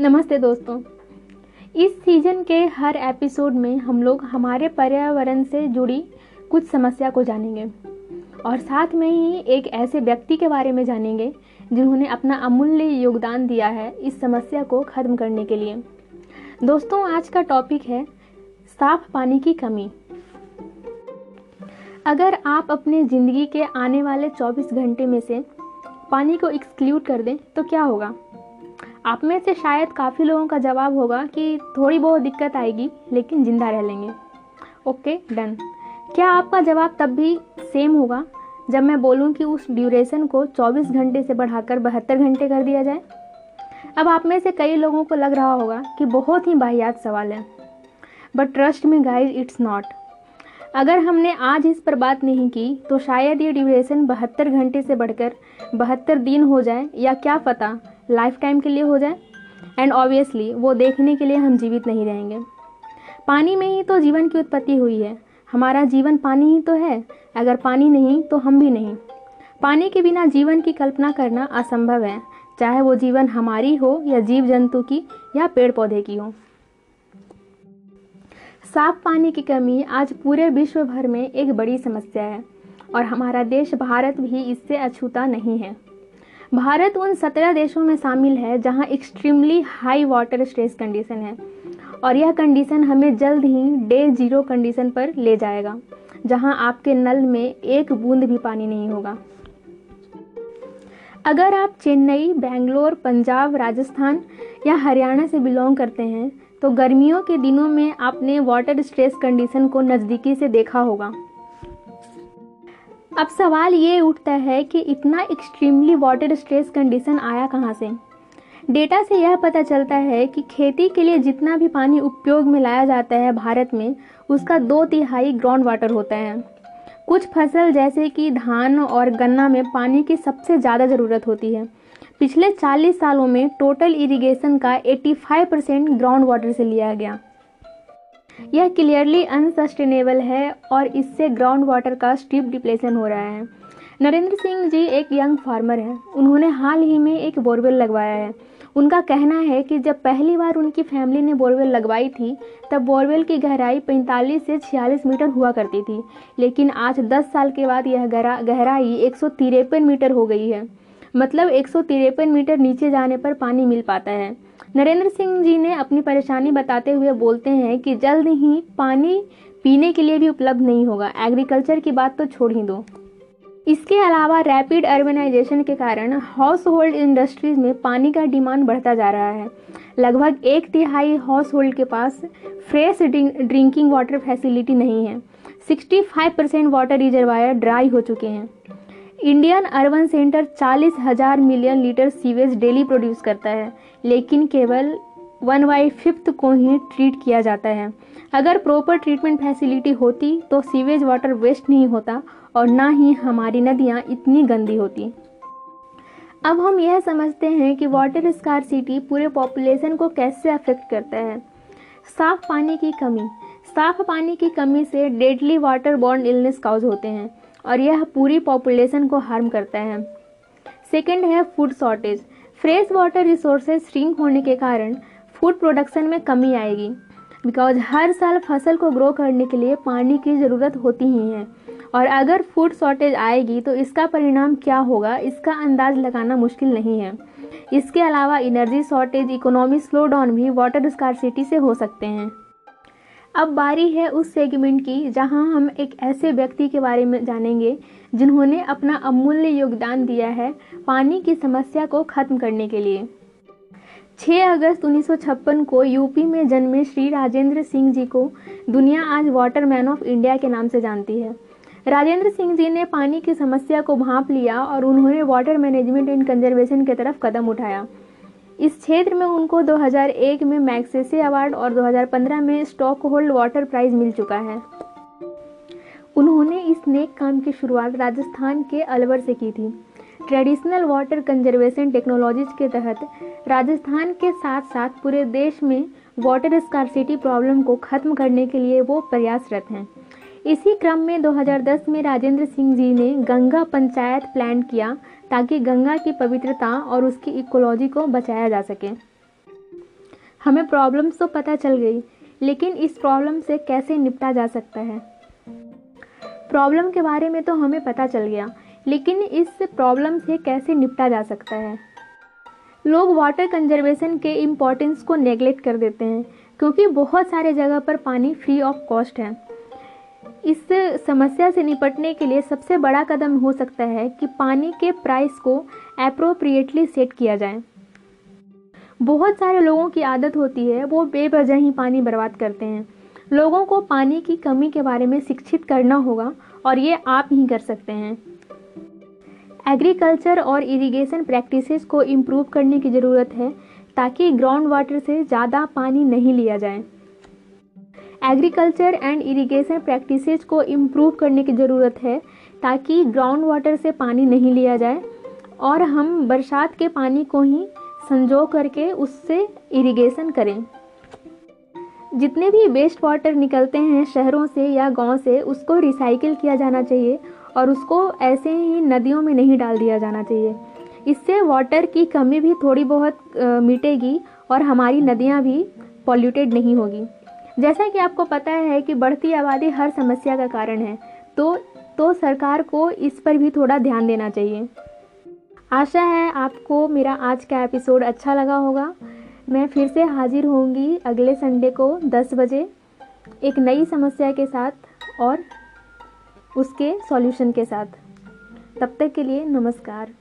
नमस्ते दोस्तों। इस सीज़न के हर एपिसोड में हम लोग हमारे पर्यावरण से जुड़ी कुछ समस्या को जानेंगे और साथ में ही एक ऐसे व्यक्ति के बारे में जानेंगे जिन्होंने अपना अमूल्य योगदान दिया है इस समस्या को ख़त्म करने के लिए। दोस्तों, आज का टॉपिक है साफ़ पानी की कमी। अगर आप अपने ज़िंदगी के आने वाले 24 घंटे में से पानी को एक्सक्लूड कर दें तो क्या होगा? आप में से शायद काफ़ी लोगों का जवाब होगा कि थोड़ी बहुत दिक्कत आएगी, लेकिन ज़िंदा रह लेंगे। Okay, done. क्या आपका जवाब तब भी सेम होगा, जब मैं बोलूँ कि उस ड्यूरेशन को 24 घंटे से बढ़ाकर बहत्तर घंटे कर दिया जाए? अब आप में से कई लोगों को लग रहा होगा कि बहुत ही बाहियात सवाल है। But trust me guys it's not अगर हमने आज इस पर बात नहीं की तो शायद ये ड्यूरेशन बहत्तर घंटे से बढ़कर बहत्तर दिन हो जाए, या क्या पता? लाइफ टाइम के लिए हो जाए। एंड ऑब्वियसली वो देखने के लिए हम जीवित नहीं रहेंगे। पानी में ही तो जीवन की उत्पत्ति हुई है। हमारा जीवन पानी ही तो है। अगर पानी नहीं तो हम भी नहीं। पानी के बिना जीवन की कल्पना करना असंभव है। चाहे वो जीवन हमारी हो या जीव जंतु की या पेड़ पौधे की हो। साफ़ पानी की कमी आज पूरे विश्व भर में एक बड़ी समस्या है। और हमारा देश भारत भी इससे अछूता नहीं है। भारत उन सत्रह देशों में शामिल है जहाँ extremely high water stress condition है। और यह कंडीशन हमें जल्द ही डे ज़ीरो कंडीशन पर ले जाएगा, जहाँ आपके नल में एक बूंद भी पानी नहीं होगा। अगर आप चेन्नई, बेंगलोर, पंजाब, राजस्थान या हरियाणा से बिलोंग करते हैं तो गर्मियों के दिनों में आपने वाटर स्ट्रेस कंडीशन को नज़दीकी से देखा होगा। अब सवाल ये उठता है कि इतना एक्सट्रीमली वाटर स्ट्रेस कंडीशन आया कहाँ से? डेटा से यह पता चलता है कि खेती के लिए जितना भी पानी उपयोग में लाया जाता है भारत में, उसका दो तिहाई ग्राउंड वाटर होता है। कुछ फ़सल जैसे कि धान और गन्ना में पानी की सबसे ज़्यादा ज़रूरत होती है। पिछले 40 सालों में टोटल इरिगेशन का 85 परसेंट ग्राउंड वाटर से लिया गया। यह क्लियरली अनसस्टेनेबल है और इससे ग्राउंड वाटर का स्टीप डिप्लेशन हो रहा है। नरेंद्र सिंह जी एक यंग फार्मर हैं। उन्होंने हाल ही में एक बोरवेल लगवाया है। उनका कहना है कि जब पहली बार उनकी फैमिली ने बोरवेल लगवाई थी, तब बोरवेल की गहराई 45 से 46 मीटर हुआ करती थी। लेकिन आज 10 साल के बाद यह गहराई एक सौ तिरपन मीटर हो गई है। मतलब एक सौ तिरपन मीटर नीचे जाने पर पानी मिल पाता है। नरेंद्र सिंह जी ने अपनी परेशानी बताते हुए बोलते हैं कि जल्द ही पानी पीने के लिए भी उपलब्ध नहीं होगा। एग्रीकल्चर की बात तो छोड़ ही दो। इसके अलावा रैपिड अर्बनाइजेशन के कारण हाउस होल्ड इंडस्ट्रीज़ में पानी का डिमांड बढ़ता जा रहा है। लगभग एक तिहाई हाउस होल्ड के पास फ्रेश ड्रिंकिंग वाटर फैसिलिटी नहीं है। 65 परसेंट वाटर रिजर्वायर ड्राई हो चुके हैं। इंडियन अर्बन सेंटर चालीस हज़ार million litre sewage daily produce करता है, लेकिन केवल वन बाई फिफ्थ को ही ट्रीट किया जाता है। अगर प्रॉपर ट्रीटमेंट फैसिलिटी होती तो सीवेज वाटर वेस्ट नहीं होता और ना ही हमारी नदियाँ इतनी गंदी होती। अब हम यह समझते हैं कि वाटर स्कारसिटी पूरे पॉपुलेशन को कैसे अफेक्ट करता है। साफ़ पानी की कमी। साफ़ पानी की कमी से deadly water borne illness cause होते हैं। और यह पूरी पॉपुलेशन को हार्म करता है। सेकेंड है food shortage fresh water resources shrink होने के कारण फ़ूड प्रोडक्शन में कमी आएगी। बिकॉज़ हर साल फ़सल को ग्रो करने के लिए पानी की ज़रूरत होती ही है। और अगर फ़ूड शॉर्टेज आएगी तो इसका परिणाम क्या होगा? इसका अंदाज लगाना मुश्किल नहीं है। इसके अलावा energy shortage economy slow down भी वाटर स्कारसिटी से हो सकते हैं। अब बारी है उस सेगमेंट की जहाँ हम एक ऐसे व्यक्ति के बारे में जानेंगे, जिन्होंने अपना अमूल्य योगदान दिया है पानी की समस्या को खत्म करने के लिए। 6 अगस्त 1956 को यूपी में जन्मे श्री राजेंद्र सिंह जी को दुनिया आज वाटर मैन ऑफ़ इंडिया के नाम से जानती है। राजेंद्र सिंह जी ने पानी की समस्या को भांप लिया और उन्होंने वाटर मैनेजमेंट एंड कंजर्वेशन की तरफ़ कदम उठाया। इस क्षेत्र में उनको 2001 में मैक्सेसे अवार्ड और 2015 में स्टॉक होल्ड वाटर प्राइज मिल चुका है। उन्होंने इस नेक काम की शुरुआत राजस्थान के अलवर से की थी। ट्रेडिशनल वाटर कंजर्वेशन टेक्नोलॉजीज़ के तहत राजस्थान के साथ साथ पूरे देश में वाटर स्कारसिटी प्रॉब्लम को खत्म करने के लिए वो प्रयासरत हैं। इसी क्रम में 2010 में राजेंद्र सिंह जी ने गंगा पंचायत प्लान किया ताकि गंगा की पवित्रता और उसकी इकोलॉजी को बचाया जा सके। हमें प्रॉब्लम्स तो पता चल गई, लेकिन इस प्रॉब्लम से कैसे निपटा जा सकता है? प्रॉब्लम के बारे में तो हमें पता चल गया, लेकिन इस प्रॉब्लम से कैसे निपटा जा सकता है? लोग वाटर कंजर्वेशन के इम्पोर्टेंस को नेगलेक्ट कर देते हैं, क्योंकि बहुत सारे जगह पर पानी फ्री ऑफ़ कॉस्ट है। इस समस्या से निपटने के लिए सबसे बड़ा कदम हो सकता है कि पानी के प्राइस को अप्रोप्रिएटली सेट किया जाए। बहुत सारे लोगों की आदत होती है, वो बेवजह ही पानी बर्बाद करते हैं। लोगों को पानी की कमी के बारे में शिक्षित करना होगा और ये आप ही कर सकते हैं। एग्रीकल्चर और इरिगेशन प्रैक्टिसेस को इम्प्रूव करने की ज़रूरत है ताकि ग्राउंड वाटर से ज़्यादा पानी नहीं लिया जाए। एग्रीकल्चर एंड इरिगेशन प्रैक्टिसेस को इम्प्रूव करने की ज़रूरत है ताकि ग्राउंड वाटर से पानी नहीं लिया जाए और हम बरसात के पानी को ही संजो करके उससे इरिगेशन करें। जितने भी वेस्ट वाटर निकलते हैं शहरों से या गाँव से, उसको रिसाइकिल किया जाना चाहिए और उसको ऐसे ही नदियों में नहीं डाल दिया जाना चाहिए। इससे वाटर की कमी भी थोड़ी बहुत मिटेगी और हमारी नदियाँ भी पॉल्यूटेड नहीं होगी। जैसा कि आपको पता है कि बढ़ती आबादी हर समस्या का कारण है तो तो सरकार को इस पर भी थोड़ा ध्यान देना चाहिए। आशा है आपको मेरा आज का एपिसोड अच्छा लगा होगा। मैं फिर से हाजिर होंगी अगले संडे को 10 बजे एक नई समस्या के साथ और उसके सॉल्यूशन के साथ। तब तक के लिए नमस्कार।